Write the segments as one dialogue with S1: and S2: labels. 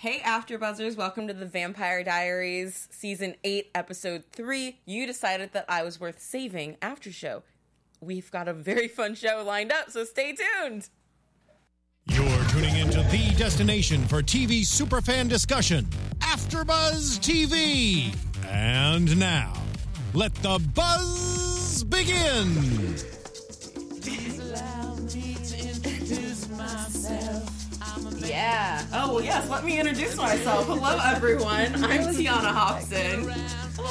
S1: Hey, AfterBuzzers! Welcome to the Vampire Diaries, Season Eight, Episode Three. You decided that I was worth saving after show. We've got a very fun show lined up, so stay tuned.
S2: You're tuning into the destination for TV superfan discussion, AfterBuzz TV. And now, let the buzz begin.
S1: Yeah. Oh well, yes. Let me introduce myself. Hello, everyone. I'm Tiona Hobson.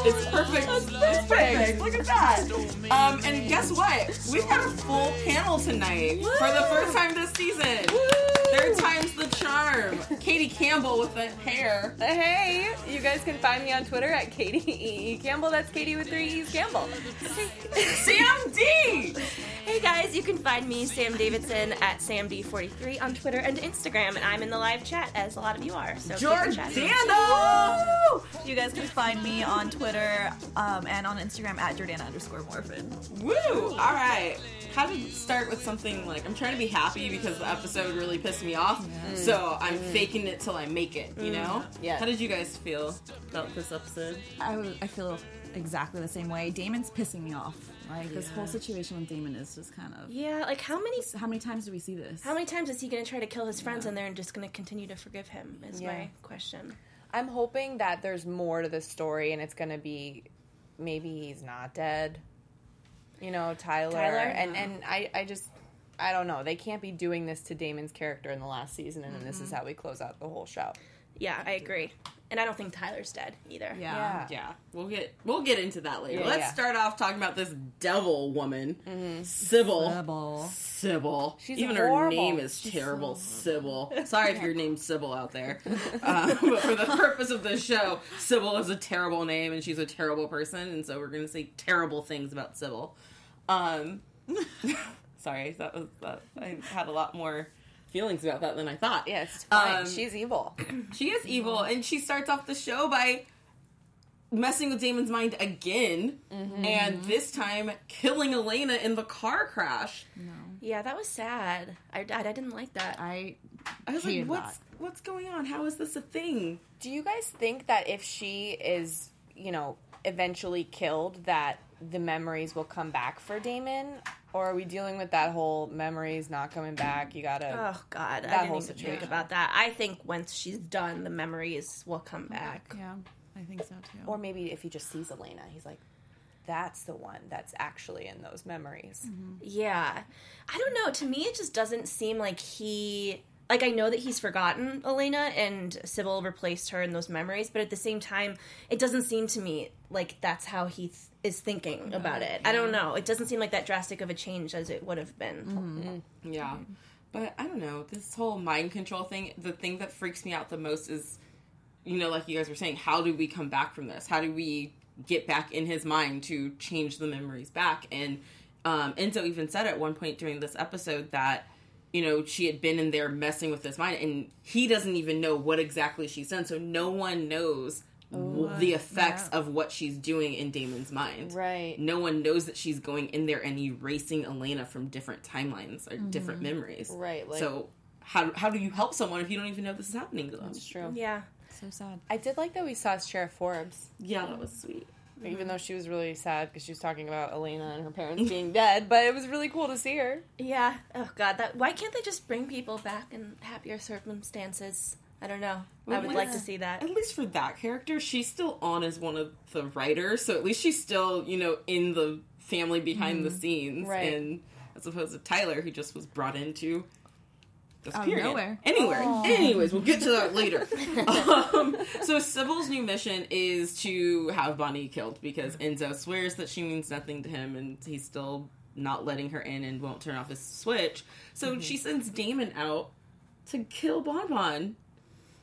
S1: It's perfect. It's perfect. Look at that. Um, and guess what? We've got a full panel tonight for the first time this season. Third time's the charm. Katie Campbell with the hair.
S3: Hey, you guys can find me on Twitter at Katie E. E. Campbell. That's Katie with three E's Campbell.
S1: Sam D.
S4: Hey guys, you can find me, Sam Davidson, at SamD43 on Twitter and Instagram, and I'm in the live chat as a lot of you are. So keep it chatting.
S1: Jordana.
S5: You guys can find me on Twitter um, and on Instagram at Jordana underscore Morfin.
S1: Woo! All right. How to start with something like I'm trying to be happy because the episode really pissed me off, so mm. I'm faking it till I make it. You mm. know?
S3: Yeah.
S1: How did you guys feel about this episode?
S5: I, I feel exactly the same way. Damon's pissing me off. Like this whole situation with Damon is just kind of.
S4: Yeah, like how many
S5: How many times do we see this?
S4: how many times is he going to try to kill his friends and they're just going to continue to forgive him? Is
S3: Yeah.
S4: my question.
S3: I'm hoping that there's more to the story and it's going to be maybe he's not dead. You know, Tyler.
S4: Tyler?
S3: And and I I just I don't know. They can't be doing this to Damon's character in the last season and then this is how we close out the whole show.
S4: Yeah, I agree, and I don't think Tyler's dead either.
S5: Yeah.
S1: Yeah, we'll get we'll get into that later.
S3: Yeah,
S1: Let's
S3: yeah.
S1: start off talking about this devil woman, Sybil.
S5: Sybil.
S1: Sybil.
S3: She's
S1: Even her
S3: horrible.
S1: name is terrible. Sybil. Sorry if your name's Sybil out there, uh, but for the purpose of this show, Sybil is a terrible name and she's a terrible person, and so we're going to say terrible things about Sybil. Um, sorry, that was that. I had a lot more feelings about that than I thought.
S3: Yeah, it's fine.
S1: Um,
S3: She's evil.
S1: She is evil, and she starts off the show by messing with Damon's mind again, and this time killing Elena in the car crash. No.
S4: Yeah, that was sad. I, I, I didn't like that.
S5: I
S1: I was like,
S5: Hated
S1: "What's what's going on? How is this a thing?"
S3: Do you guys think that if she is, you know, eventually killed, that the memories will come back for Damon? Or are we dealing with that whole memories not coming back? You gotta.
S4: Oh God,
S3: That
S4: I
S3: whole
S4: didn't even think
S3: situation.
S4: about that. I think once she's done, the memories will come back.
S5: yeah, I think so too.
S3: Or maybe if he just sees Elena, he's like, that's the one that's actually in those memories. Mm-hmm.
S4: Yeah. I don't know. To me, it just doesn't seem like he. Like, I know that he's forgotten Elena and Sybil replaced her in those memories, but at the same time, it doesn't seem to me like that's how he th- is thinking about it. I don't know. It doesn't seem like that drastic of a change as it would have been. Mm-hmm. Mm-hmm.
S1: Yeah, mm-hmm. but I don't know this whole mind control thing. The thing that freaks me out the most is, you know, like you guys were saying, how do we come back from this? How do we get back in his mind to change the memories back? And um, Enzo even said at one point during this episode that you know she had been in there messing with his mind, and he doesn't even know what exactly she's done. So no one knows. w oh the effects of what she's doing in Damon's mind.
S3: Right.
S1: No one knows that she's going in there and erasing Elena from different timelines or mm-hmm. different memories.
S3: Right, like-
S1: so how how do you help someone if you don't even know this is happening to them?
S3: It's true.
S4: Yeah.
S5: so sad.
S3: I did like that we saw Sheriff Forbes,
S1: Yeah, that was sweet. Mm-hmm.
S3: even though she was really sad because she was talking about Elena and her parents being dead. But it was really cool to see her.
S4: Yeah. Oh God. That. Why can't they just bring people back in happier circumstances? I don't know. I would like to see that.
S1: At least for that character, she's still on as one of the writers, so at least she's still, you know, in the family behind the mm-hmm. scenes.
S3: Right.
S1: And as opposed to Tyler, who just was brought into this
S5: Out
S1: period.
S5: nowhere.
S1: Anywhere. Anyways, we'll get to that later. um, so Sybil's new mission is to have Bonnie killed because Enzo swears that she means nothing to him and he's still not letting her in and won't turn off his switch. So she sends Damon out to kill Bon Bon.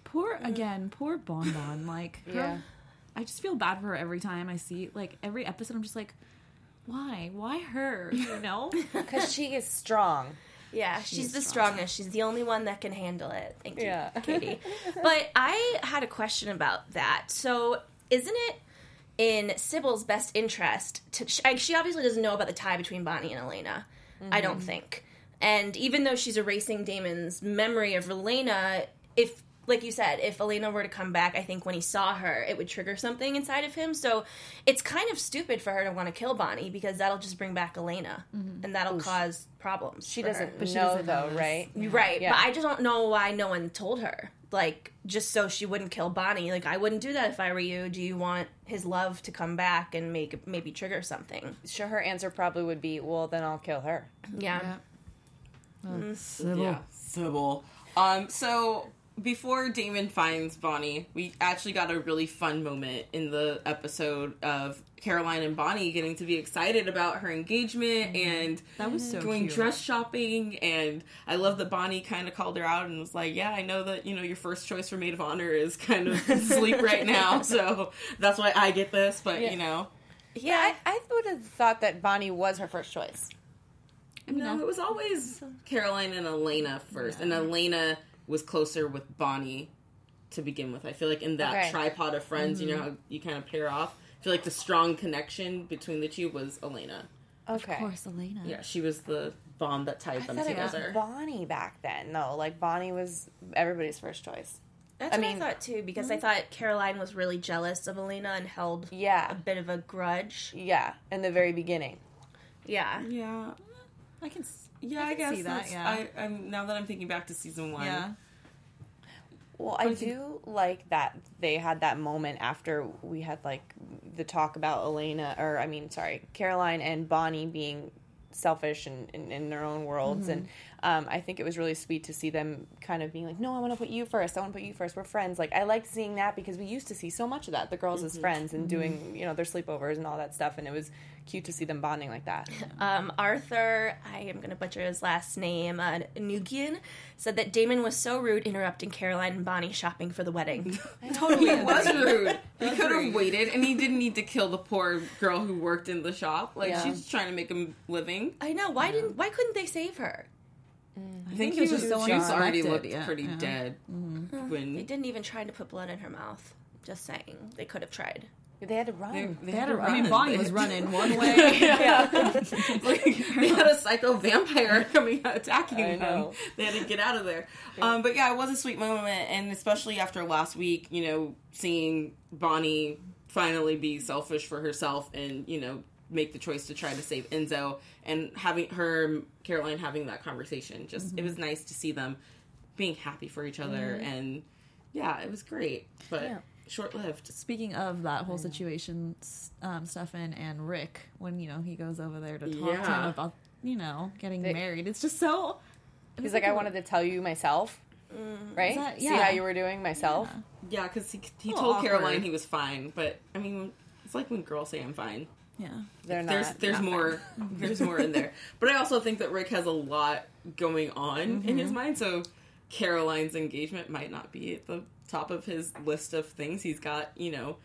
S5: Poor again, poor Bon Bon. Like, her-
S3: Yeah.
S5: I just feel bad for her every time I see like every episode. I'm just like, why, why her? You know?
S3: Because she is strong.
S4: Yeah, she's the strongest. She's the only one that can handle it. Thank you,
S3: Yeah.
S4: Katie. but I had a question about that. So, isn't it in Sybil's best interest to? She, she obviously doesn't know about the tie between Bonnie and Elena. I don't think. And even though she's erasing Damon's memory of Elena, if like you said, if Elena were to come back, I think when he saw her, it would trigger something inside of him. So it's kind of stupid for her to want to kill Bonnie because that'll just bring back Elena, and that'll cause problems.
S3: She
S4: for
S3: doesn't
S4: her.
S5: But she
S3: know
S5: doesn't
S3: though,
S5: know this.
S3: right?
S4: Right,
S3: Yeah.
S4: but I just don't know why no one told her. Like, just so she wouldn't kill Bonnie. Like, I wouldn't do that if I were you. Do you want his love to come back and make maybe trigger something?
S3: Sure, her answer probably would be, "Well, then I'll kill her."
S4: Yeah.
S5: Uh, Sybil.
S1: Yeah, Sybil. Um, so before Damon finds Bonnie, we actually got a really fun moment in the episode of Caroline and Bonnie getting to be excited about her engagement mm-hmm. and
S5: That was so
S1: going
S5: cute.
S1: dress shopping. And I love that Bonnie kind of called her out and was like, "Yeah, I know that you know your first choice for maid of honor is kind of asleep right now, so that's why I get this." But
S3: Yeah.
S1: you know,
S4: Yeah.
S3: I, I would have thought that Bonnie was her first choice.
S1: No, it was always Caroline and Elena first, and Elena was closer with Bonnie to begin with. I feel like in that
S3: Okay.
S1: tripod of friends, you know mm-hmm. how you kind of pair off. I feel like the strong connection between the two was Elena.
S3: Okay.
S5: Of course, Elena.
S1: Yeah, she was the bond that tied
S3: I
S1: them
S3: thought it was
S1: together.
S3: Bonnie back then, though. Like Bonnie was everybody's first choice.
S4: That's
S3: I
S4: what
S3: mean-
S4: I thought too, because I mm-hmm. thought Caroline was really jealous of Elena and held
S3: yeah.
S4: a bit of a grudge.
S3: yeah. In the very beginning.
S4: Yeah.
S1: Yeah,
S5: I can. S-
S1: yeah,
S5: I
S1: I, guess
S5: see that,
S1: that's-
S5: yeah.
S1: I, I'm now that I'm thinking back to season one.
S5: Yeah.
S3: Well, I do like that they had that moment after we had like the talk about Elena, or I mean, sorry, Caroline and Bonnie being selfish and in, in their own worlds, mm-hmm. and um, I think it was really sweet to see them kind of being like, "No, I want to put you first. I want to put you first. We're friends." Like I liked seeing that because we used to see so much of that, the girls as friends and doing you know their sleepovers and all that stuff, and it was cute to see them bonding like that.
S4: Um, Arthur, I am going to butcher his last name, uh, Nugian, said that Damon was so rude interrupting Caroline and Bonnie shopping for the wedding.
S1: Totally was rude. He could have waited, and he didn't need to kill the poor girl who worked in the shop. Like
S3: Yeah.
S1: she's trying to make him living.
S4: I know. Why didn't? Why couldn't they save her?
S1: I think
S5: it
S1: he
S5: was
S1: was,
S5: just so
S1: she already looked
S5: yeah,
S1: pretty
S5: yeah.
S1: dead
S4: They
S1: when
S4: didn't even try to put blood in her mouth. Just saying, they could have tried.
S3: They had to run.
S1: they, they
S5: They had
S1: had
S5: a,
S1: to
S5: I mean,
S1: run.
S5: Bonnie
S1: They-
S5: was running one way.
S1: like, they had a psycho vampire coming out attacking
S3: I
S1: them.
S3: know.
S1: They had to get out of there. Um, but yeah, it was a sweet moment, and especially after last week, you know, seeing Bonnie finally be selfish for herself and you know make the choice to try to save Enzo, and having her Caroline having that conversation. Just it mm-hmm. was nice to see them being happy for each other, mm-hmm. and yeah, it was great, but
S3: Yeah.
S1: short lived.
S5: Speaking of that whole situation, s- um, Stefan and Rick, when you know he goes over there to talk to him about you know getting
S3: They-
S5: married, it's just so.
S3: He's like, I wanted to tell you myself, mm. right?
S5: Is that-
S3: See how you were doing myself.
S1: Yeah, because he, he told
S5: awkward.
S1: Caroline he was fine, but I mean, it's like when girls say I'm fine.
S5: Yeah.
S3: They're not.
S1: There's there's
S3: not
S1: more there's more in there, but I also think that Rick has a lot going on in
S3: Mm-hmm.
S1: his mind. So Caroline's engagement might not be at the top of his list of things. He's got you know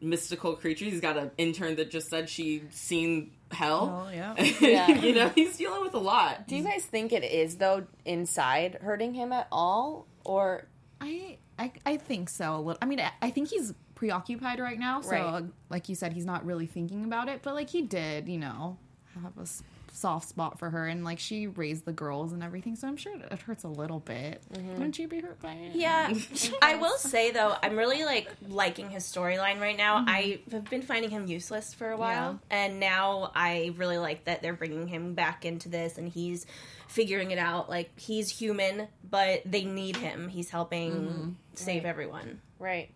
S1: mystical creatures. He's got an intern that just said she'd seen hell.
S5: Oh, yeah.
S3: Yeah.
S1: you know he's dealing with a lot.
S3: Do you guys think it is though inside hurting him at all, or
S5: I, I I think so a little. I mean, I, think he's preoccupied right now. So,
S3: Right.
S5: like you said, he's not really thinking about it. But like he did, you know, have a s- soft spot for her, and like she raised the girls and everything. So I'm sure it hurts a little bit. Mm-hmm. Wouldn't you be hurt by it?
S4: Yeah, I will say though, I'm really like liking his storyline right now. Mm-hmm. I have been finding him useless for a while, and now I really like that they're bringing him back into this, and he's figuring it out. Like he's human, but they need him. He's helping mm-hmm. save everyone.
S3: right?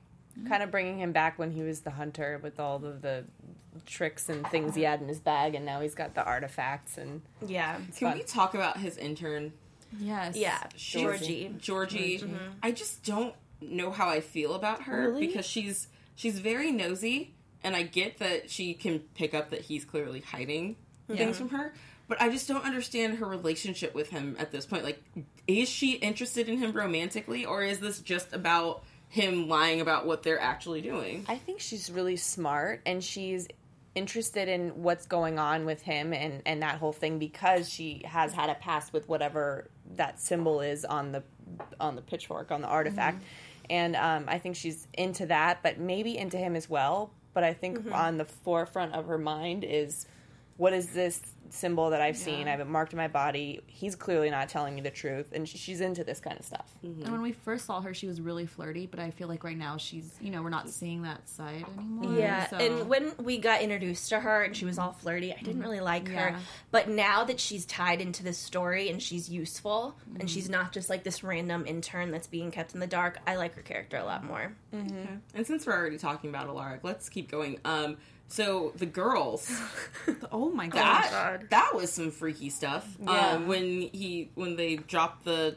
S3: Kind of bringing him back when he was the hunter with all of the tricks and things he had in his bag, and now he's got the artifacts and
S4: Yeah,
S1: Can
S3: fun.
S1: we talk about his intern?
S5: Yes.
S4: yeah,
S1: Georgie.
S4: Georgie.
S1: Georgie. Mm-hmm. I just don't know how I feel about her
S3: Really?
S1: because she's she's very nosy, and I get that she can pick up that he's clearly hiding things from her. But I just don't understand her relationship with him at this point. Like, is she interested in him romantically, or is this just about him lying about what they're actually doing?
S3: I think she's really smart and she's interested in what's going on with him and, and that whole thing because she has had a past with whatever that symbol is on the on the pitchfork on the artifact. And um, I think she's into that but maybe into him as well. But I think on the forefront of her mind is what is this symbol that I've seen.
S5: Yeah.
S3: I have it marked in my body. He's clearly not telling me the truth, and she's into this kind of stuff.
S5: And when we first saw her, she was really flirty, but I feel like right now she's, you know, we're not seeing that side anymore.
S4: Yeah,
S5: so-
S4: and when we got introduced to her and she was all flirty, I didn't really like her. But now that she's tied into this story and she's useful
S5: Mm-hmm.
S4: and she's not just like this random intern that's being kept in the dark, I like her character a lot more.
S1: And since we're already talking about Alaric, let's keep going. Um, so the girls,
S5: oh my god,
S1: that
S4: God.
S1: that was some freaky stuff.
S3: Yeah.
S1: Um, when he when they dropped the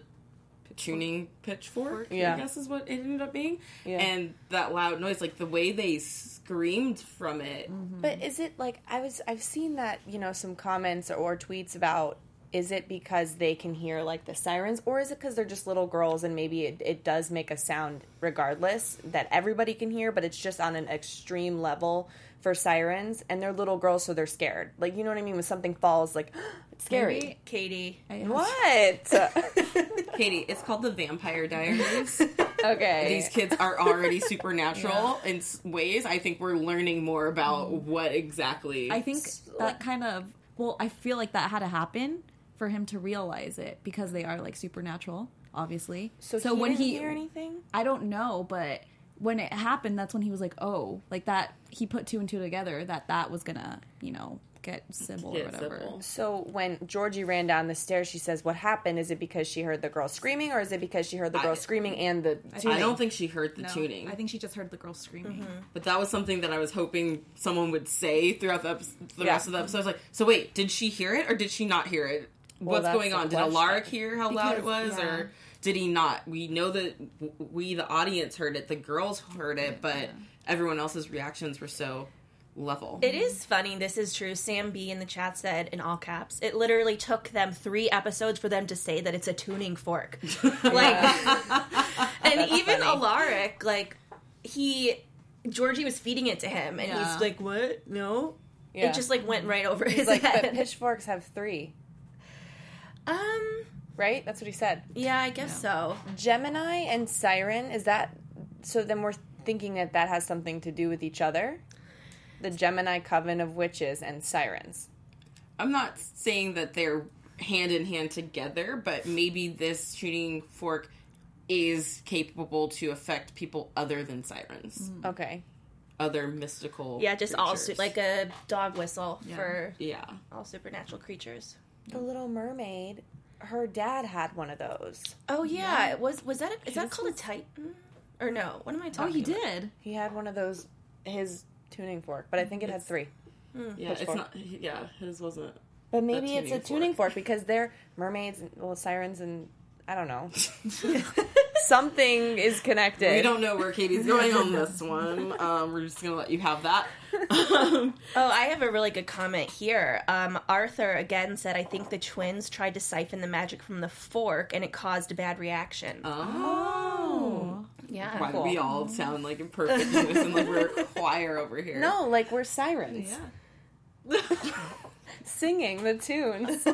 S1: tuning pitchfork,
S3: Yeah.
S1: I guess is what it ended up being,
S3: Yeah.
S1: and that loud noise, like the way they screamed from it.
S3: But is it like I was? I've seen that you know some comments or tweets about. Is it because they can hear like the sirens, or is it because they're just little girls and maybe it, it does make a sound regardless that everybody can hear, but it's just on an extreme level for sirens and they're little girls, so they're scared. Like you know what I mean? When something falls, like it's scary.
S5: Maybe-
S4: Katie.
S3: What?
S1: Katie, it's called the Vampire Diaries.
S3: okay.
S1: These kids are already supernatural in ways. I think we're learning more about mm. what exactly.
S5: I think that kind of well, I feel like that had to happen for him to realize it because they are like supernatural, obviously.
S3: so, he
S5: when
S3: didn't
S5: he,
S3: hear anything.
S5: I don't know, but when it happened, that's when he was like, oh, like that. He put two and two together that that was gonna, you know, get Sybil or whatever.
S1: Sybil.
S3: So when Georgie ran down the stairs, she says, "What happened? Is it because she heard the girl screaming, or is it because she heard the girl
S1: I-
S3: screaming and the
S1: I
S3: tuning?"
S1: I don't think she heard the
S5: No,
S1: tuning.
S5: I think she just heard the girl screaming. Mm-hmm.
S1: But that was something that I was hoping someone would say throughout the, epi- the
S3: Yeah.
S1: rest of the episode. I was like, so wait, did she hear it or did she not hear it? What's going on? Did
S3: question.
S1: Alaric hear how loud it was
S5: yeah.
S1: or did he not? We know that we, the audience, heard it. The girls heard it, but everyone else's reactions were so level.
S4: It is funny. This is true. Sam B in the chat said in all caps, it literally took them three episodes for them to say that it's a tuning fork. like, and even
S3: funny.
S4: Alaric, like he, Georgie was feeding it to him, and
S5: Yeah.
S4: he's like, "What? No."
S3: Yeah.
S4: It just like went right over his
S3: like, but
S4: head.
S3: pitchforks have three,
S4: um.
S3: Right? That's what he said.
S4: Yeah, I guess so.
S3: Gemini and Siren is that? So then we're thinking that that has something to do with each other. The Gemini coven of witches and sirens.
S1: I'm not saying that they're hand in hand together, but maybe this tuning fork is capable to affect people other than sirens, hmm.
S3: Okay.
S1: other mystical.
S4: Yeah, just all su- like a dog whistle
S5: Yeah.
S4: for
S1: yeah.
S4: all supernatural creatures.
S3: The Little Mermaid. Her dad had one of those.
S4: Oh yeah, was was that a, is that
S5: His
S4: called a titan or no? What am I talking?
S5: Oh, he
S4: about?
S5: did.
S3: He had one of those. His tuning fork, but I think it had three. Hmm.
S1: Yeah, it's
S3: Pitchfork.
S1: not. Yeah, his wasn't.
S3: But maybe it's a
S1: tuning
S3: tuning fork because they're mermaids, and, well, sirens, and I don't know. Something is connected.
S1: We don't know where Katie's going on this one. Um, we're just gonna let you have that. Um,
S4: Oh, I have a really good comment here. Um, Arthur again said, "I think the twins tried to siphon the magic from the fork, and it caused a bad reaction."
S1: oh,
S4: yeah,
S1: why do
S3: cool.
S1: we all sound like in perfect unison, like we're a choir over here?
S3: No, like we're sirens
S5: Yeah.
S3: singing the tunes.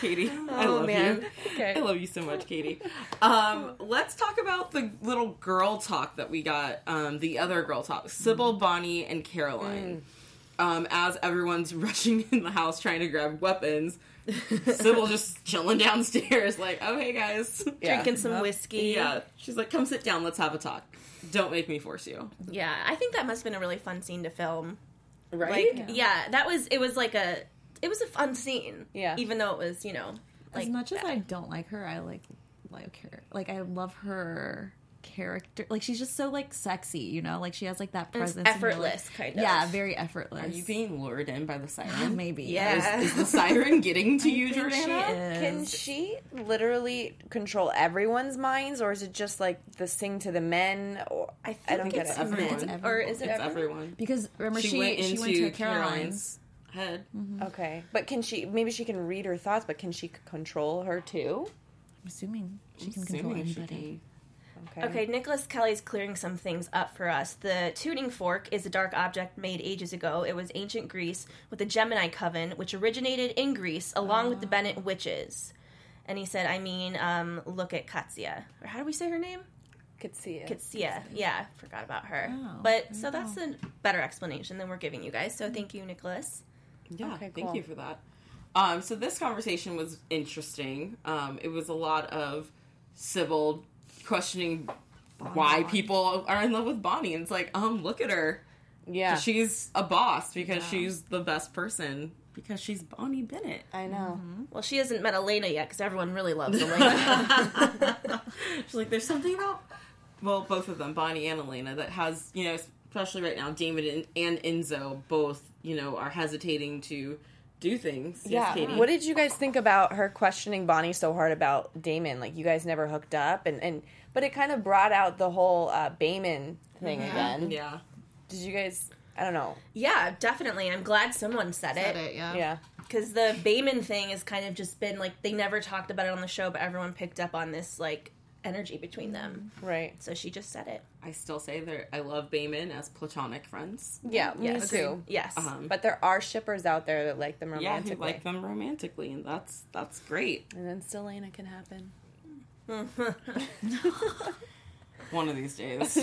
S1: Katie, I
S4: Oh,
S1: love
S4: man.
S1: you.
S3: Okay.
S1: I love you so much, Katie. Um, let's talk about the little girl talk that we got. Um, the other girl talk: Sybil, Bonnie, and Caroline. Um, as everyone's rushing in the house trying to grab weapons, Sybil just chilling downstairs, like, "Oh hey guys,
S3: Yeah.
S4: drinking some whiskey.
S1: yeah." She's like, "Come sit down, let's have a talk. Don't make me force you."
S4: yeah. I think that must have been a really fun scene to film.
S1: Right?
S4: Like, yeah. that was. It was like a. It was a fun scene.
S3: Yeah.
S4: even though it was, you know, like
S5: as much as I don't like her, I like like her. Like I love her character. Like she's just so like sexy, you know. Like she has like that presence. and you're, like-
S4: effortless, kind of.
S5: Yeah, very effortless.
S1: Are you being lured in by the siren?
S5: Maybe.
S4: Yeah.
S1: Is, is the siren getting to you,
S5: think she
S1: Jordana?
S5: is.
S3: Can she literally control everyone's minds, or is it just like the sing to the men? Or
S4: I,
S3: I don't
S4: think
S3: get
S4: it's
S3: it.
S1: Everyone.
S4: men.
S5: It's
S4: or is it
S1: It's
S4: everyone?
S1: everyone.
S5: Because remember
S1: She,
S5: she
S1: went into
S5: she went to
S1: Caroline's
S5: Caroline's.
S1: head.
S3: okay, but can she? Maybe she can read her thoughts, but can she control her too?
S5: I'm assuming she can control
S1: Assuming she
S5: anybody.
S3: Okay.
S4: Okay, Nicholas Kelly's clearing some things up for us. The tuning fork is a dark object made ages ago. It was ancient Greece with the Gemini coven, which originated in Greece along with the Bennett witches. And he said, I mean, um, look at Qetsiyah. Or how do we say her name?
S3: Could see.
S4: Qetsiyah. Yeah, forgot about her.
S5: Oh,
S4: but so that's a better explanation than we're giving you guys. So thank you, Nicholas.
S1: Yeah,
S3: Okay,
S1: thank you for that. Um, so this conversation was interesting. Um, it was a lot of Sybil questioning why people are in love with Bonnie, and it's like, um, look at her.
S3: Yeah,
S1: She's a boss because she's the best person because she's Bonnie Bennett.
S3: I know.
S4: Well, she hasn't met Elena yet because everyone really loves Elena.
S1: She's like, there's something about, well, both of them, Bonnie and Elena, that has, you know, especially right now, Damon and, and Enzo both, you know, are hesitating to do things. Yes,
S3: Yeah.
S1: Katie.
S3: What did you guys think about her questioning Bonnie so hard about Damon? Like you guys never hooked up, and and but it kind of brought out the whole uh, Bamon thing again.
S1: yeah.
S3: Did you guys? I don't know.
S4: yeah, definitely. I'm glad someone said,
S5: Said
S4: it
S5: it, yeah.
S3: Yeah.
S4: because the Bamon thing has kind of just been like they never talked about it on the show, but everyone picked up on this like energy between them.
S3: Right.
S4: So she just said it.
S1: I still say that I love Bamon as platonic friends.
S3: Yeah.
S4: Yes.
S3: Me too.
S4: Yes.
S1: Um,
S3: But there are shippers out there that like them romantically.
S1: yeah, who
S3: romantically.
S1: like them romantically, and that's that's great.
S3: And then Selena can happen.
S1: One of these days.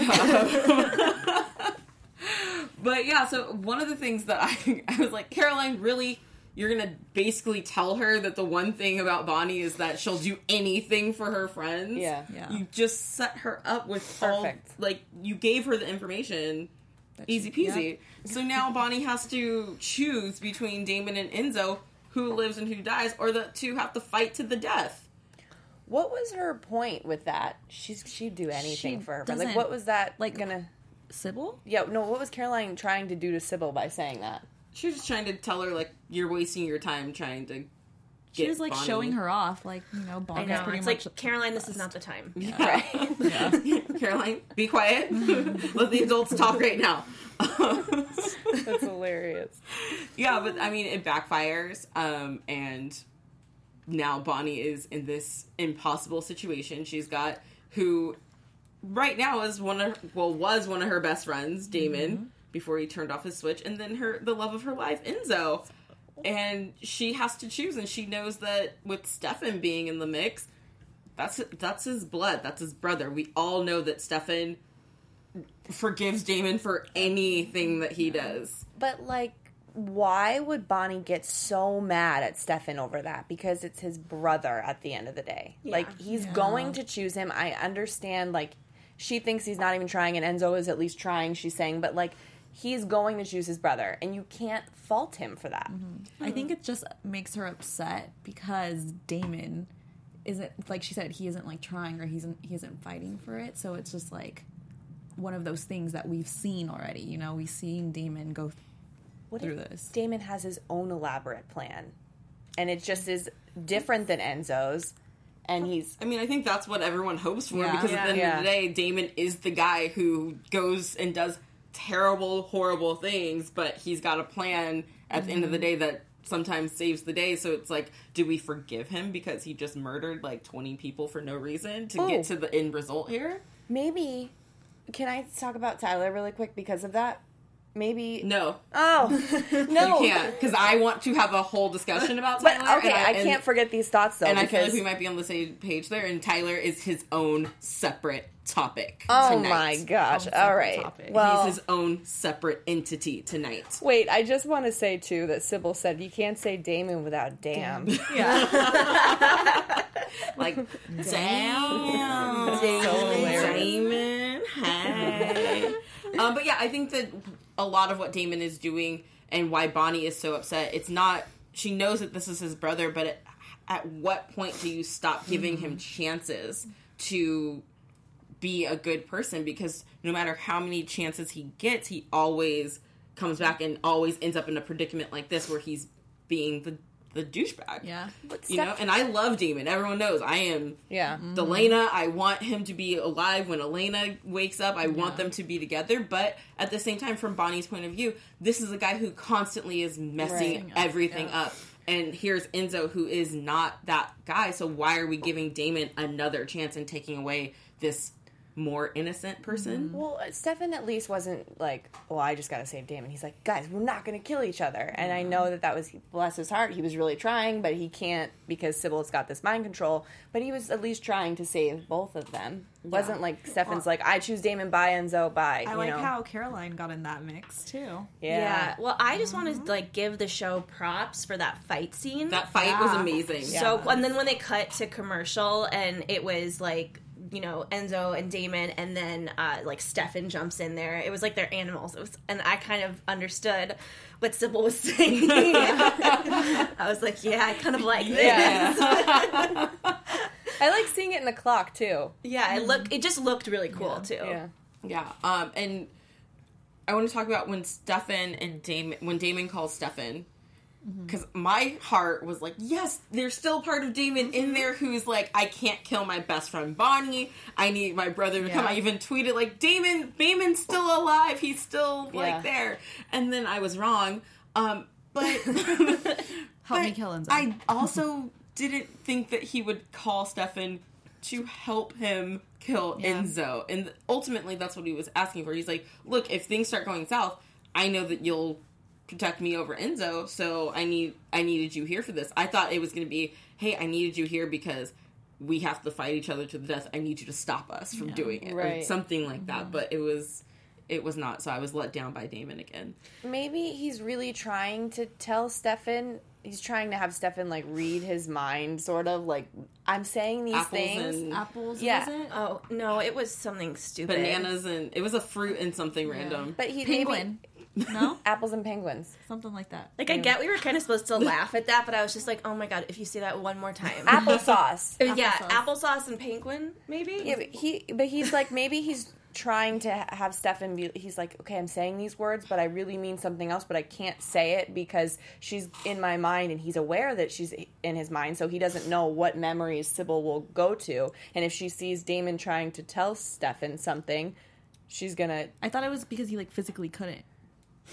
S1: but yeah, so one of the things that I I was like, Caroline, really, you're gonna basically tell her that the one thing about Bonnie is that she'll do anything for her friends.
S3: Yeah.
S5: Yeah.
S1: You just set her up with all like you gave her the information. Easy peasy. So now Bonnie has to choose between Damon and Enzo who lives and who dies, or the two have to fight to the death.
S3: What was her point with that? She's she'd do anything
S5: She
S3: for her. friend. Like what was that
S5: like-
S3: gonna?
S5: Sybil?
S3: Yeah. No. What was Caroline trying to do to Sybil by saying that?
S1: She was just trying to tell her like you're wasting your time trying to.
S5: She was like
S1: Bonnie.
S5: showing her off, like you know,
S4: I
S5: Bonnie's
S4: know.
S5: pretty
S4: It's
S5: much.
S4: like Caroline, this is not the time.
S3: Right.
S1: Caroline, be quiet. Let the adults talk right now.
S3: That's hilarious.
S1: yeah, but I mean, it backfires, um, and now Bonnie is in this impossible situation. She's got who, right now, is one of well was one of her best friends, Damon, before he turned off his switch, and then her the love of her life, Enzo, and she has to choose, and she knows that with Stefan being in the mix, that's that's his blood, that's his brother. We all know that Stefan forgives Damon for anything that he does.
S3: But like, why would Bonnie get so mad at Stefan over that? Because it's his brother at the end of the day. Like he's going to choose him. I understand. Like she thinks he's not even trying, and Enzo is at least trying. She's saying, but like he's going to choose his brother, and you can't fault him for that. Mm-hmm. Hmm.
S5: I think it just makes her upset because Damon isn't like she said he isn't like trying or he's he isn't fighting for it. So it's just like one of those things that we've seen already. You know, we've seen Damon go
S3: What
S5: through
S3: if
S5: this.
S3: Damon has his own elaborate plan, and it just is different than Enzo's, and he's
S1: I mean, I think that's what everyone hopes for
S5: Yeah.
S1: because at the end
S3: Yeah.
S1: of the day, Damon is the guy who goes and does terrible, horrible things, but he's got a plan at the end of the mm-hmm. day that sometimes saves the day. So it's like, do we forgive him because he just murdered like 20 people for no reason to
S3: Oh.
S1: get to the end result here?
S3: maybe. Can I talk about Tyler really quick because of that? Maybe
S1: No,
S3: Oh no,
S1: you can't because I want to have a whole discussion about
S3: But okay,
S1: and
S3: I,
S1: and-
S3: can't forget these thoughts though.
S1: And I feel like we might be on the same page there. And Tyler is his own separate topic.
S3: oh
S1: tonight.
S3: my gosh!
S5: Own
S3: All
S5: topic.
S3: Well,
S1: He's his own separate entity tonight.
S3: wait. I just want to say too that Sybil said you can't say Damon without damn. Yeah.
S1: Like, damn,
S3: So hilarious.
S1: Damon, hey. um, but yeah, I think that a lot of what Damon is doing and why Bonnie is so upset, it's not. She knows that this is his brother, but at, at what point do you stop giving him mm-hmm. chances to be a good person? Because no matter how many chances he gets, he always comes back and always ends up in a predicament like this where he's being the the douchebag.
S5: Yeah.
S1: You know, and I love Damon. Everyone knows I am
S3: Yeah.
S1: Mm-hmm. Delena. I want him to be alive when Elena wakes up. I want them to be together. But at the same time, from Bonnie's point of view, this is a guy who constantly is messing
S3: Right.
S1: everything up. And here's Enzo, who is not that guy. So why are we giving Damon another chance and taking away this more innocent person. Mm-hmm.
S3: Well, uh, Stefan at least wasn't like, well, I just got to save Damon. He's like, guys, we're not going to kill each other. And I know mm-hmm. that that was, bless his heart, he was really trying, but he can't because Sybil's got this mind control. But he was at least trying to save both of them. Wasn't like Stefan's like, I choose Damon, bye, Enzo, bye.
S5: I
S3: you
S5: like
S3: know?
S5: how Caroline got in that mix too.
S3: Yeah.
S4: Well, I just want to mm-hmm. like give the show props for that fight scene.
S1: That fight was
S5: Yeah.
S1: amazing.
S4: So and then when they cut to commercial and it was like you know Enzo and Damon and then uh, like Stefan jumps in there. It was like they're animals. It was, and I kind of understood what Sybil was saying. I was like, yeah, I kind of like this.
S3: Yeah. I like seeing it in the clock, too.
S4: Yeah, it look it just looked really cool too.
S3: Yeah.
S1: Yeah. Um, and I want to talk about when Stefan and Damon, when Damon calls Stefan, because my heart was like, yes, there's still part of Damon in there who's like, I can't kill my best friend Bonnie. I need my brother to come. I even tweeted like, Damon, Damon's still alive. He's still
S3: Yeah.
S1: like there. And then I was wrong. Um, but
S5: Help me
S1: but
S5: kill Enzo.
S1: I also didn't think that he would call Stefan to help him kill
S5: Yeah.
S1: Enzo. And ultimately, that's what he was asking for. He's like, look, if things start going south, I know that you'll protect me over Enzo, so I need I needed you here for this. I thought it was going to be, hey, I needed you here because we have to fight each other to the death. I need you to stop us from doing it, or something like that. Mm-hmm. But it was it was not. So I was let down by Damon again.
S3: Maybe he's really trying to tell Stefan. He's trying to have Stefan like read his mind, sort of like I'm saying these
S1: Apples
S3: things.
S1: and
S5: Apples,
S3: Yeah.
S5: was it?
S4: Oh no, it was something stupid.
S1: bananas and it was a fruit and something random.
S3: but he
S5: Penguin.
S3: maybe
S5: no,
S3: apples and penguins.
S5: something like that.
S4: Like I get we were kind of supposed to laugh at that, but I was just like, oh my god, if you say that one more time.
S3: Applesauce.
S4: Yeah,
S5: Applesauce.
S4: applesauce and penguin, maybe.
S3: Yeah, but he, but he's like maybe he's trying to have Stefan be. He's like, okay, I'm saying these words, but I really mean something else, but I can't say it because she's in my mind, and he's aware that she's in his mind, so he doesn't know what memories Sybil will go to, and if she sees Damon trying to tell Stefan something, she's gonna.
S5: I thought it was because he like physically couldn't.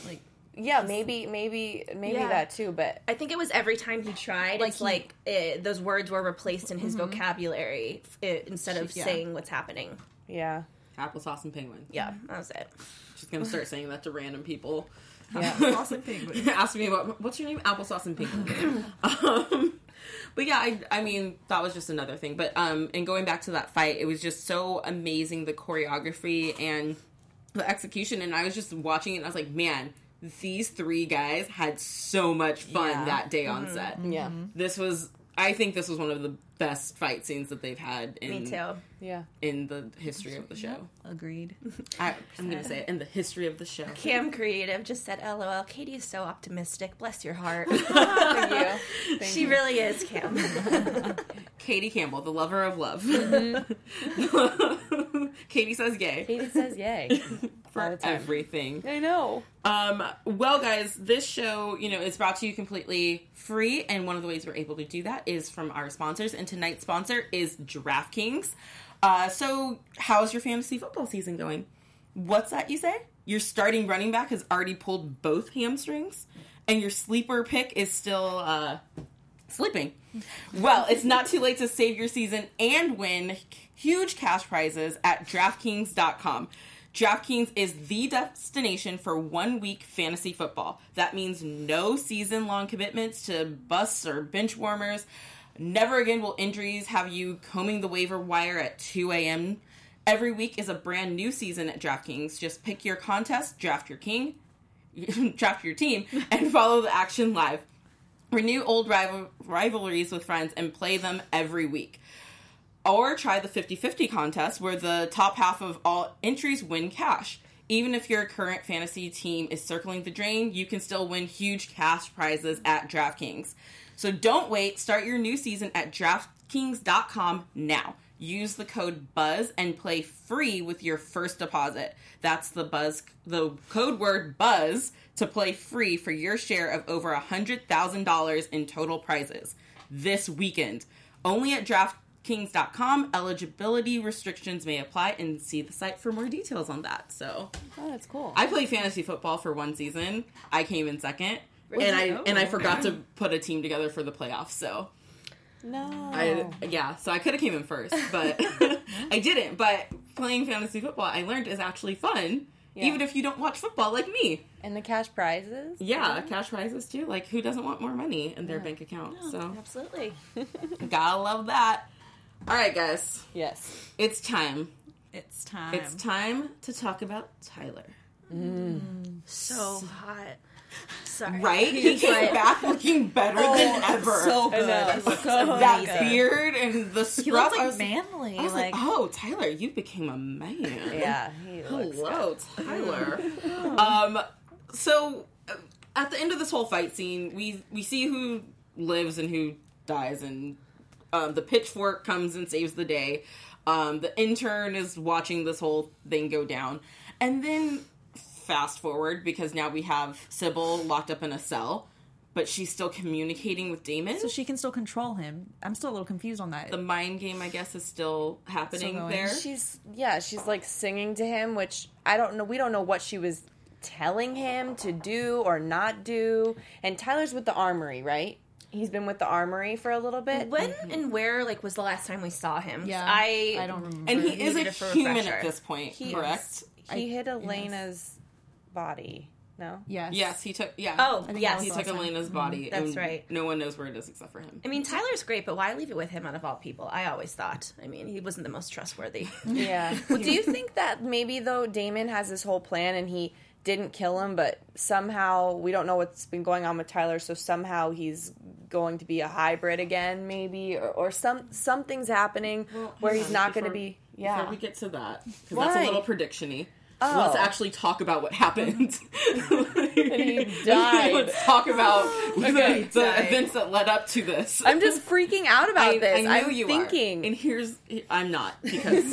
S5: Like
S3: Yeah, maybe, maybe, maybe
S4: Yeah.
S3: that too, but.
S4: I think it was every time he tried, like, it's
S5: he-
S4: like uh those words were replaced in his vocabulary uh, instead of
S5: Yeah.
S4: saying what's happening.
S3: Yeah.
S1: Applesauce and penguin.
S4: Yeah, that was it.
S1: Just gonna start saying that to random people.
S3: Yeah.
S5: awesome penguin.
S1: Ask me what what's your name? Applesauce and penguin. um, but yeah, I, I mean that was just another thing. But um, and going back to that fight, it was just so amazing the choreography and the execution. And I was just watching it. and I was like, man, these three guys had so much fun
S3: Yeah.
S1: that day on mm-hmm. set.
S3: Yeah. Mm-hmm.
S1: This was. I think this was one of the best fight scenes that they've had in
S4: Me too.
S3: Yeah.
S1: in the history of the show.
S5: Agreed.
S1: I, I'm gonna say it in the history of the show.
S4: Cam Creative just said, "LOL." Katie is so optimistic. Bless your heart.
S3: Thank you. Thank
S4: she
S3: you.
S4: really is, Cam.
S1: Katie Campbell, the lover of love. Katie says yay
S3: Katie says yay.
S1: For everything.
S3: I know.
S1: Um, well, guys, this show, you know, is brought to you completely free, and one of the ways we're able to do that is from our sponsors. And tonight's sponsor is DraftKings. Uh, so, how's your fantasy football season going? What's that you say? Your starting running back has already pulled both hamstrings, and your sleeper pick is still uh, sleeping. Well, it's not too late to save your season and win huge cash prizes at DraftKings.com. DraftKings is the destination for one week fantasy football. That means no season long commitments to busts or bench warmers. Never again will injuries have you combing the waiver wire at 2 a.m. Every week is a brand new season at DraftKings. Just pick your contest, draft your king, draft your team, and follow the action live. Renew old rival- rivalries with friends and play them every week. Or try the 50 50 contest where the top half of all entries win cash. Even if your current fantasy team is circling the drain, you can still win huge cash prizes at DraftKings. So don't wait. Start your new season at DraftKings.com now. Use the code BUZZ and play free with your first deposit. That's the buzz the code word BUZZ to play free for your share of over $100,000 in total prizes this weekend. Only at DraftKings.com. Eligibility restrictions may apply and see the site for more details on that. So
S3: Oh, that's cool.
S1: I played fantasy football for one season. I came in second. And I and I forgot to put a team together for the playoffs. So
S3: No.
S1: I, yeah, so I could have came in first, but I didn't. But playing fantasy football, I learned is actually fun,
S3: Yeah.
S1: even if you don't watch football like me.
S3: and the cash prizes.
S1: Yeah, cash prizes too. Like, who doesn't want more money in their bank account? So,
S4: Absolutely.
S1: gotta love that. All right, guys,
S3: Yes.
S1: it's time.
S5: It's time.
S1: It's time to talk about Tyler.
S4: So hot. Sorry.
S1: Right? He came back looking better than ever.
S5: so good.
S3: know. So
S1: that
S5: good.
S1: beard and the scruff.
S5: He looks
S1: I
S5: like
S1: was,
S5: manly.
S1: I was like,
S5: like,
S1: oh, Tyler, you became a man.
S3: Yeah. He looks
S1: Hello, Tyler. um, so uh, at the end of this whole fight scene, we we see who lives and who dies, and um, the pitchfork comes and saves the day. Um, the intern is watching this whole thing go down, and then fast forward because now we have Sybil locked up in a cell, but she's still communicating with Damon.
S5: so she can still control him. I'm still a little confused on that.
S1: the mind game, I guess, is still happening
S5: Still
S1: there.
S3: She's yeah, she's like singing to him, which I don't know. We don't know what she was telling him to do or not do. And Tyler's with the armory, right? He's been with the armory for a little bit.
S4: When mm-hmm. and where like was the last time we saw him?
S5: yeah,
S4: I
S5: I don't remember.
S1: and he is a human
S4: refresher.
S1: at this point, correct?
S3: He hit Elena's body. No.
S5: yes,
S1: Yes, he took. Yeah.
S4: Oh, yes.
S1: he took
S5: last time.
S1: Elena's mm-hmm. body.
S4: That's
S1: and
S4: right.
S1: No one knows where it is except for him.
S4: I mean, Tyler's great, but why leave it with him out of all people? I always thought. I mean, he wasn't the most trustworthy.
S3: Yeah. Well, do you think that maybe though Damon has this whole plan and he didn't kill him, but somehow we don't know what's been going on with Tyler, so somehow he's going to be a hybrid again, maybe, or, or some something's happening where he's
S1: on,
S3: not going to be. Yeah.
S1: Before we get to that, because that's a little prediction-y.
S3: Oh.
S1: Let's actually talk about what happened.
S3: he died.
S1: Let's talk about
S3: Okay,
S1: the, the events that led up to this.
S3: I'm just freaking out about
S1: I,
S3: this.
S1: I know
S3: I'm
S1: you
S3: thinking.
S1: are. And here's I'm not because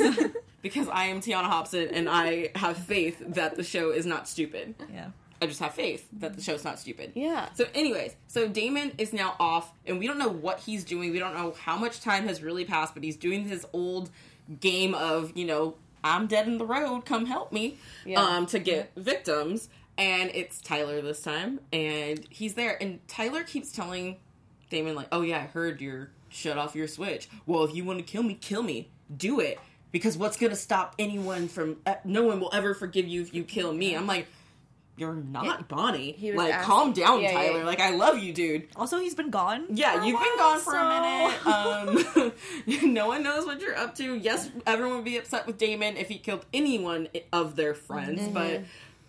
S1: because I am Tiona Hobson and I have faith that the show is not stupid.
S5: yeah.
S1: I just have faith that the show's not stupid.
S3: Yeah.
S1: So, anyways, so Damon is now off, and we don't know what he's doing. We don't know how much time has really passed, but he's doing his old game of, you know, I'm dead in the road, come help me,
S3: Yeah.
S1: um, to get victims. And it's Tyler this time, and he's there. And Tyler keeps telling Damon, like, oh, yeah, I heard you're shut off your switch. Well, if you want to kill me, kill me. Do it. Because what's going to stop anyone from, uh, no one will ever forgive you if you kill me. I'm like, you're not Bonnie.
S3: He was
S1: Like, calm down,
S3: Yeah, yeah,
S1: Tyler.
S3: yeah.
S1: Like, I love you, dude.
S5: Also, he's been gone.
S1: Yeah, you've been gone for
S5: so-
S1: a minute. Um, no one knows what you're up to. Yes, everyone would be upset with Damon if he killed anyone of their friends,
S3: Mm-hmm.
S1: but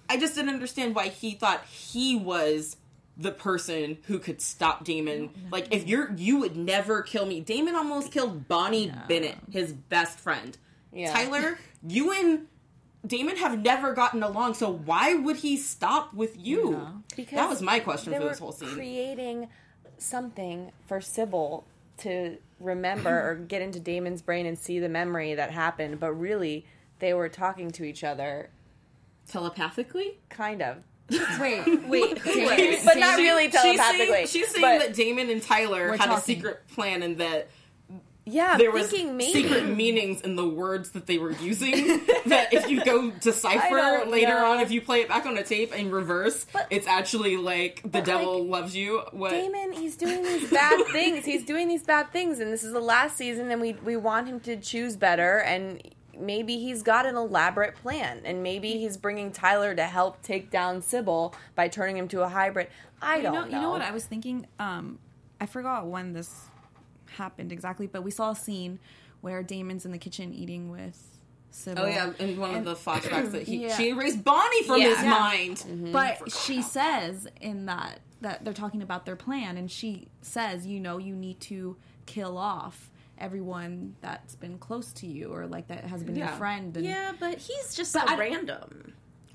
S1: I just didn't understand why he thought he was the person who could stop Damon. Like, if you're, you would never kill me. Damon almost killed Bonnie Bennett, his best friend.
S3: Yeah.
S1: Tyler, you and Damon have never gotten along, so why would he stop with you?
S3: Because
S1: that was my question for this whole scene.
S3: creating something for Sybil to remember or get into Damon's brain and see the memory that happened, but really they were talking to each other,
S1: Telepathically?
S3: kind of.
S5: Wait,
S4: Wait, who?
S3: But not
S1: She-
S3: really
S1: she's saying-
S3: telepathically.
S1: She's saying, that Damon and Tyler
S5: We're
S1: had a secret plan and that
S3: Yeah,
S1: there
S3: I'm
S1: was
S3: maybe.
S1: secret meanings in the words that they were using. that if you go
S3: I
S1: decipher later
S3: know.
S1: on, if you play it back on a tape in reverse,
S3: But-
S1: it's actually like the devil
S3: like,
S1: loves you. What?
S3: Damon, he's doing these bad things. He's doing these bad things, and this is the last season, and we we want him to choose better. And maybe he's got an elaborate plan, and maybe he's bringing Tyler to help take down Sybil by turning him to a hybrid. I
S5: you
S3: don't
S5: know,
S3: know.
S5: you know what I was thinking. Um, I forgot when this happened exactly, but we saw a scene where Damon's in the kitchen eating with Sybil.
S1: Oh yeah, in one of the flashbacks that he
S5: Yeah.
S1: she erased Bonnie from
S5: Yeah.
S1: his
S5: Yeah.
S1: mind. Mm-hmm.
S5: But she says in that that they're talking about their plan, and she says, you know, you need to kill off everyone that's been close to you or like that has been
S1: Yeah.
S5: your friend. And
S4: Yeah, but he's just
S5: But
S4: a
S5: I-
S4: random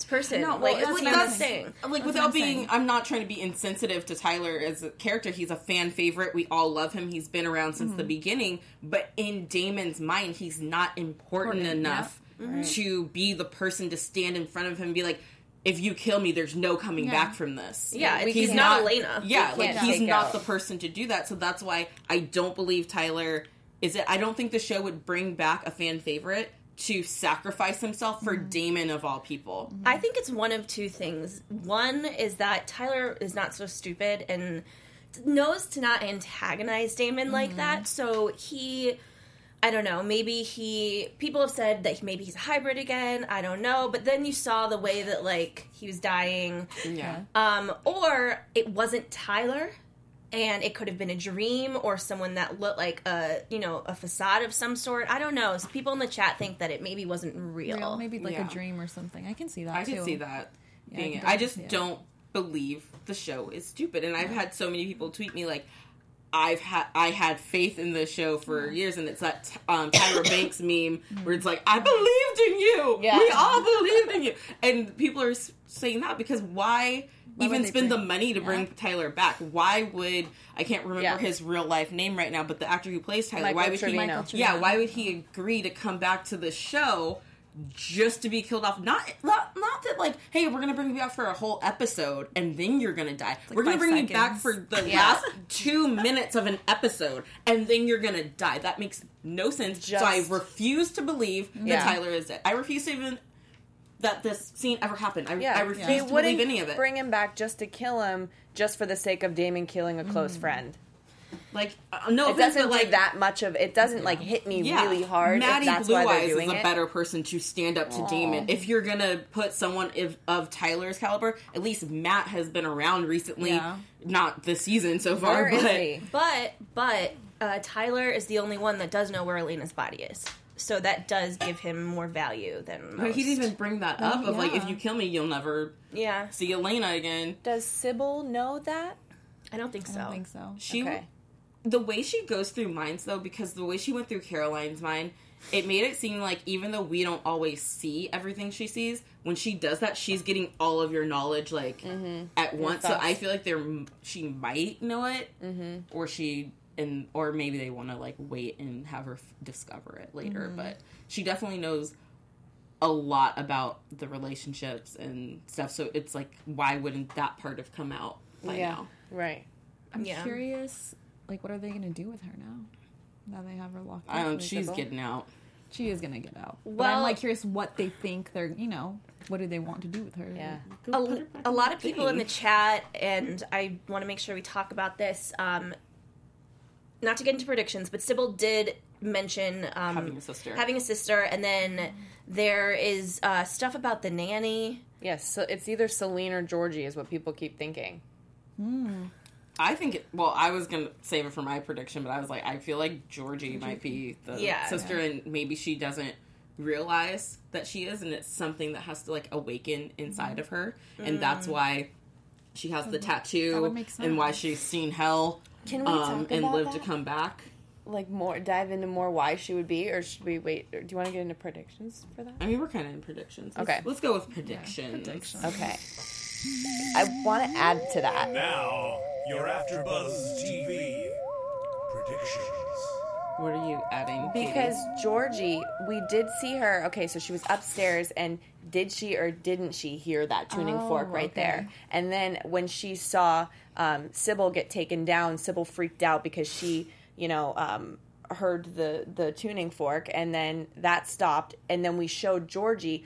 S4: person.
S5: No,
S4: like,
S5: well,
S4: it's
S5: that's
S4: like
S5: what I'm saying.
S1: like
S5: That's
S1: without being
S5: saying.
S1: i'm not trying to be insensitive to tyler as a character he's a fan favorite we all love him he's been around since
S5: Mm-hmm.
S1: the beginning but in damon's mind he's not important,
S5: Important,
S1: enough
S5: yeah.
S1: to be the person to stand in front of him and be like if you kill me there's no coming
S5: Yeah.
S1: back from this
S4: Yeah,
S3: we
S4: he's
S3: can't-
S4: not Elena.
S1: yeah like he's not
S3: out.
S1: the person to do that so that's why i don't believe tyler is it i don't think the show would bring back a fan favorite to sacrifice himself for
S5: Mm-hmm.
S1: damon of all people
S4: I think it's one of two things. One is that Tyler is not so stupid and knows to not antagonize Damon like that. So he, I don't know, maybe he. People have said that maybe he's a hybrid again. I don't know. But then you saw the way that like he was dying,
S1: Yeah.
S4: um, or it wasn't Tyler. And it could have been a dream or someone that looked like a, you know, a facade of some sort. I don't know. So people in the chat think that it maybe wasn't real.
S5: Real, maybe like
S1: Yeah.
S5: a dream or something. I can see that.
S1: I
S5: too.
S1: can see that
S5: Yeah,
S1: being
S5: I
S1: it.
S5: can
S1: I just
S5: it.
S1: don't believe the show is stupid, and I've had so many people tweet me like. I've had I had faith in the show for years, and it's that um, Tyra Banks meme where it's like I believed in you.
S3: Yeah.
S1: We all believed in you, and people are saying that because why,
S5: Why
S1: even spend the money to bring Tyler back? Why would I can't remember
S3: Yeah.
S1: his real life name right now, but the actor who plays Tyler,
S3: Michael
S1: why would
S3: Trevino.
S1: he? Yeah, why would he agree to come back to the show just to be killed off? Not not, not that like, hey, we're gonna bring you back for a whole episode and then you're gonna die. we're gonna bring you back for the
S3: Yeah.
S1: last two minutes of an episode and then you're gonna die. That makes no sense. so I refuse to believe
S3: Yeah.
S1: that Tyler is dead. I refuse to even that this scene ever happened. I,
S3: Yeah,
S1: I refuse
S3: they
S1: to
S3: wouldn't
S1: believe any of it.
S3: bring him back just to kill him, just for the sake of Damon killing a close
S1: Mm.
S3: friend.
S1: like, uh, no
S3: It
S1: offense,
S3: doesn't
S1: but
S3: do
S1: like
S3: that much of. It doesn't like hit me really hard.
S1: Maddie
S3: if that's
S1: Blue
S3: why they're
S1: Eyes is a
S3: it.
S1: better person to stand up to Damon. If you're gonna put someone of, of Tyler's caliber, at least Matt has been around recently.
S5: Yeah.
S1: Not this season so far,
S3: Where is
S1: but
S3: he?
S4: But but uh, Tyler is the only one that does know where Elena's body is, so that does give him more value than most.
S1: but he didn't even bring that up. Of like, if you kill me, you'll never
S4: Yeah,
S1: see Elena again.
S3: Does Sybil know that?
S4: I don't think so.
S5: I don't think so.
S1: She,
S3: Okay.
S1: the way she goes through minds though, because the way she went through Caroline's mind. It made it seem like even though we don't always see everything she sees, when she does that, she's getting all of your knowledge like mm-hmm. at once. So. I feel like there she might know it, mm-hmm. or she and or maybe they want to like wait and have her f- discover it later. But she definitely knows a lot about the relationships and stuff. So it's like, why wouldn't that part have come out by now?
S3: Right.
S5: I'm
S4: Yeah.
S5: curious. Like, what are they gonna do with her now? Now they have her locked up.
S1: I don't.
S3: Definitely
S1: She's
S3: Sybil.
S1: getting out.
S5: She is gonna get out. but
S4: Well-
S5: I'm like curious what they think they're. You know, what do they want to do with her?
S3: Yeah.
S4: a, a lot of people in the chat, and I want to make sure we talk about this. Um, not to get into predictions, but Sybil did mention um,
S1: Having a sister.
S4: having a sister, and then there is uh, stuff about the nanny.
S3: Yes. So it's either Celine or Georgie, is what people keep thinking.
S1: I think. It, well, I was gonna save it for my prediction, but I was like, I feel like Georgie might be the
S4: Yeah.
S1: sister, and maybe she doesn't realize that she is, and it's something that has to like awaken inside of her, and that's why she has the tattoo,
S5: That would make
S1: and why she's seen hell,
S3: Can we
S1: um,
S3: talk
S1: and
S3: about
S1: lived to come back.
S3: Like more dive into more why she would be, or should we wait? Or do you want to get into predictions for that?
S1: I mean, we're kind of in predictions. Let's,
S3: Okay.
S1: let's go with predictions.
S5: predictions.
S3: Okay. I want to add to that.
S6: Now, your AfterBuzz TV predictions.
S1: What are you adding? Katie?
S3: Because Georgie, we did see her. Okay, so she was upstairs, and did she or didn't she hear that tuning
S5: Oh,
S3: fork right
S5: okay.
S3: there? And then when she saw um, Sybil get taken down, Sybil freaked out because she, you know, um, heard the the tuning fork, and then that stopped. And then we showed Georgie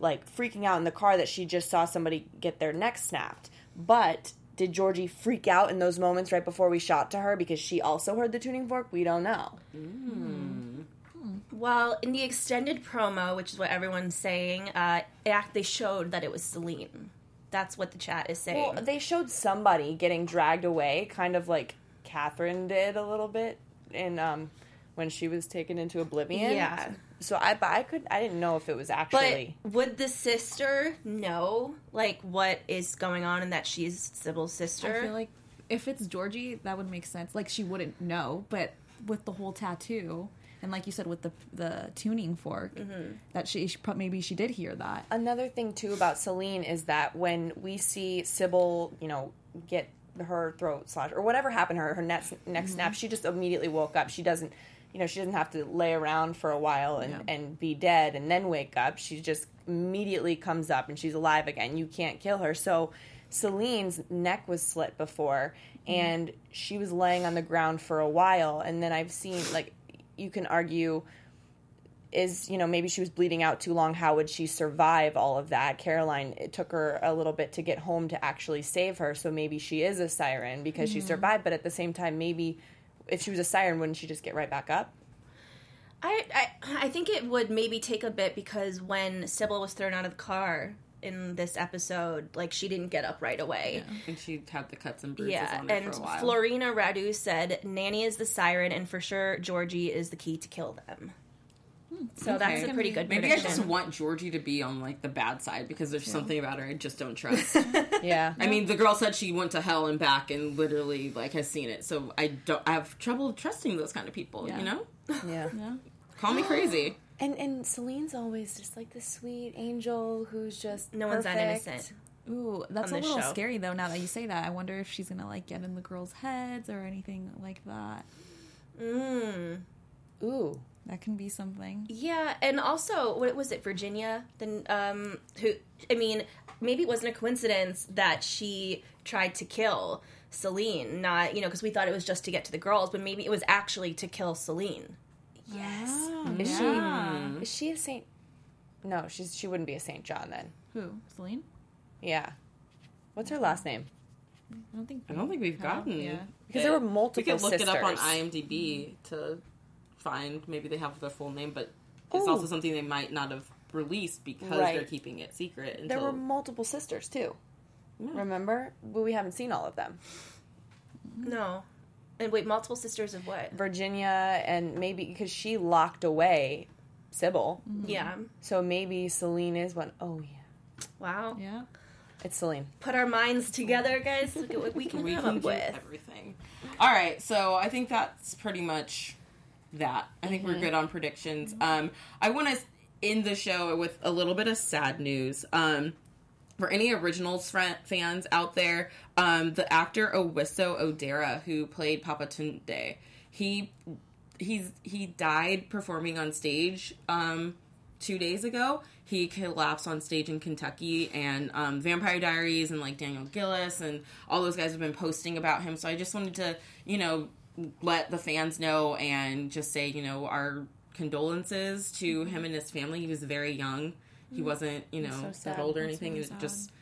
S3: like freaking out in the car that she just saw somebody get their neck snapped. But did Georgie freak out in those moments right before we shot to her because she also heard the tuning fork? We don't know.
S4: Well, in the extended promo, which is what everyone's saying, uh, act- they showed that it was Celine. That's what the chat is saying.
S3: Well, they showed somebody getting dragged away, kind of like Catherine did a little bit in um when she was taken into oblivion.
S4: Yeah.
S3: So I, but I could, I didn't know if it was actually.
S4: but
S3: actually.
S4: would the sister know like what is going on and that she's Sybil's sister?
S5: I feel like if it's Georgie, that would make sense. Like she wouldn't know, but with the whole tattoo and like you said with the the tuning fork, mm-hmm. that she, she maybe she did hear that.
S3: Another thing too about Celine is that when we see Sybil, you know, get her throat slashed or whatever happened to her, her neck, neck mm-hmm. snap, she just immediately woke up. She doesn't, you know, she doesn't have to lay around for a while and,
S5: Yeah.
S3: and be dead and then wake up. She just immediately comes up and she's alive again. You can't kill her. So Celine's neck was slit before mm-hmm. and she was laying on the ground for a while. And then I've seen, like, you can argue is you know maybe she was bleeding out too long how would she survive all of that caroline it took her a little bit to get home to actually save her so maybe she is a siren because she mm-hmm. survived but at the same time maybe if she was a siren wouldn't she just get right back up
S4: I, I I think it would maybe take a bit because when Sybil was thrown out of the car in this episode, like she didn't get up right away.
S1: And she had the cuts and bruises
S4: Yeah,
S1: on there
S4: and
S1: for a while.
S4: Florina Radu said Nanny is the siren, and for sure Georgie is the key to kill them. So that's a pretty good
S1: Maybe I just want Georgie to be on like the bad side because there's something about her I just don't trust.
S3: yeah
S1: I mean, the girl said she went to hell and back and literally like has seen it. So I don't I have trouble trusting those kind of people,
S5: Yeah.
S1: you know?
S3: yeah
S5: Yeah.
S1: Call me crazy.
S3: and and celine's always just like the sweet angel who's just
S4: no one's that innocent.
S5: Ooh, that's a little
S4: show.
S5: scary though. Now that you say that, I wonder if she's gonna like get in the girls' heads or anything like that.
S4: Mm.
S3: ooh
S5: That can be something.
S4: Yeah, and also, what was it, Virginia? Then, um, who? I mean, maybe it wasn't a coincidence that she tried to kill Celine. Not, you know, because we thought it was just to get to the girls, but maybe it was actually to kill Celine.
S3: yes
S5: Oh,
S3: is
S5: yeah.
S3: she is she a saint no she's she wouldn't be a St. John then
S5: Who? Celine?
S3: yeah what's her last name
S5: I don't think.
S1: I don't think we've gotten
S5: Yeah.
S3: because there were multiple.
S1: We
S3: multiple
S1: could look
S3: sisters.
S1: it up on IMDb to find maybe they have their full name, but it's
S3: Ooh.
S1: also something they might not have released because
S3: Right.
S1: they're keeping it secret until
S3: There were multiple sisters too. Remember? But we haven't seen all of them.
S4: No. And wait, multiple sisters of what?
S3: Virginia and maybe because she locked away Sybil. Mm-hmm.
S4: Yeah.
S3: So maybe Celine is one. Oh yeah.
S4: Wow.
S5: Yeah.
S3: It's Celine.
S4: Put our minds together, guys. Look at what we can
S1: we
S4: come
S1: can
S4: up
S1: do
S4: with.
S1: everything. All right, so I think that's pretty much that. I think
S3: Mm-hmm.
S1: we're good on predictions. Um, I want to end the show with a little bit of sad news. Um, for any originals fans out there, um, the actor Owiso Odera, who played Papa Tunde, he he's he died performing on stage um, two days ago. He collapsed on stage in Kentucky, and um, Vampire Diaries and like Daniel Gillies and all those guys have been posting about him. So I just wanted to, you know, let the fans know and just say, you know, our condolences to him and his family. He was very young. He wasn't, you know,
S3: so
S1: that old or anything.
S5: really
S1: he was just,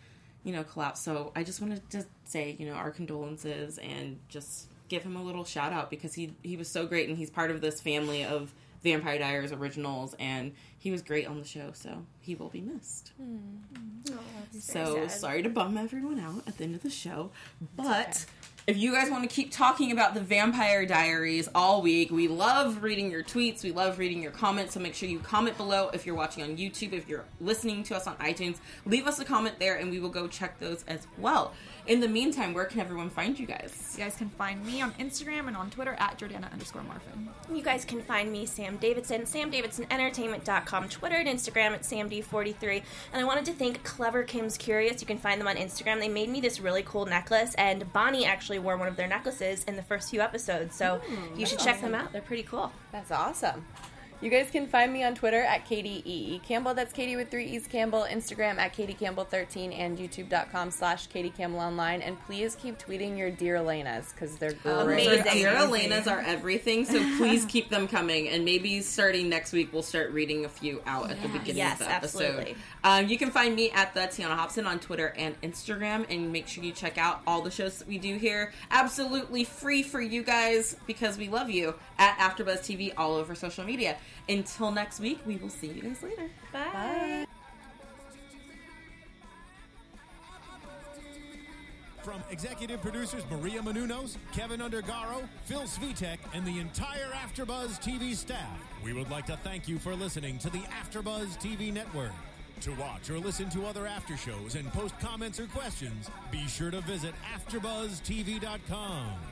S1: you know, collapsed. So I just wanted to say, you know, our condolences and just give him a little shout out because he he was so great and he's part of this family of Vampire Diaries originals and he was great on the show. So he will be missed. Oh, so
S4: sad.
S1: sorry to bum everyone out at the end of the show, but if you guys want to keep talking about the Vampire Diaries all week, we love reading your tweets. We love reading your comments. So make sure you comment below if you're watching on YouTube. If you're listening to us on iTunes, leave us a comment there, and we will go check those as well. In the meantime, where can everyone find you guys?
S5: You guys can find me on Instagram and on Twitter at Jordana underscore Morfin.
S4: You guys can find me, Sam Davidson, samdavidsonentertainment.com, Twitter and Instagram at samd43. And I wanted to thank Clever Kim's Curious. You can find them on Instagram. They made me this really cool necklace, and Bonnie actually wore one of their necklaces in the first few episodes. So you should check them out. They're pretty cool.
S3: That's awesome. You guys can find me on Twitter at Katie E. E. Campbell. That's Katie with three E's Campbell. Instagram at Katie Campbell 13 and YouTube.com slash Katie Campbell online. And please keep tweeting your dear Elena's because they're great.
S4: Amazing.
S1: So Dear Elena's are everything, so please keep them coming. And maybe starting next week, we'll start reading a few out at the beginning
S4: Yes,
S1: of the episode.
S4: absolutely.
S1: Um, you can find me at the Tiona Hobson on Twitter and Instagram, and make sure you check out all the shows that we do here, absolutely free for you guys because we love you at AfterBuzz TV all over social media. Until next week, we will see you guys later.
S4: Bye.
S2: From executive producers Maria Menounos, Kevin Undergaro, Phil Svitek, and the entire AfterBuzz TV staff, we would like to thank you for listening to the AfterBuzz TV network. To watch or listen to other after shows and post comments or questions, be sure to visit AfterBuzzTV.com.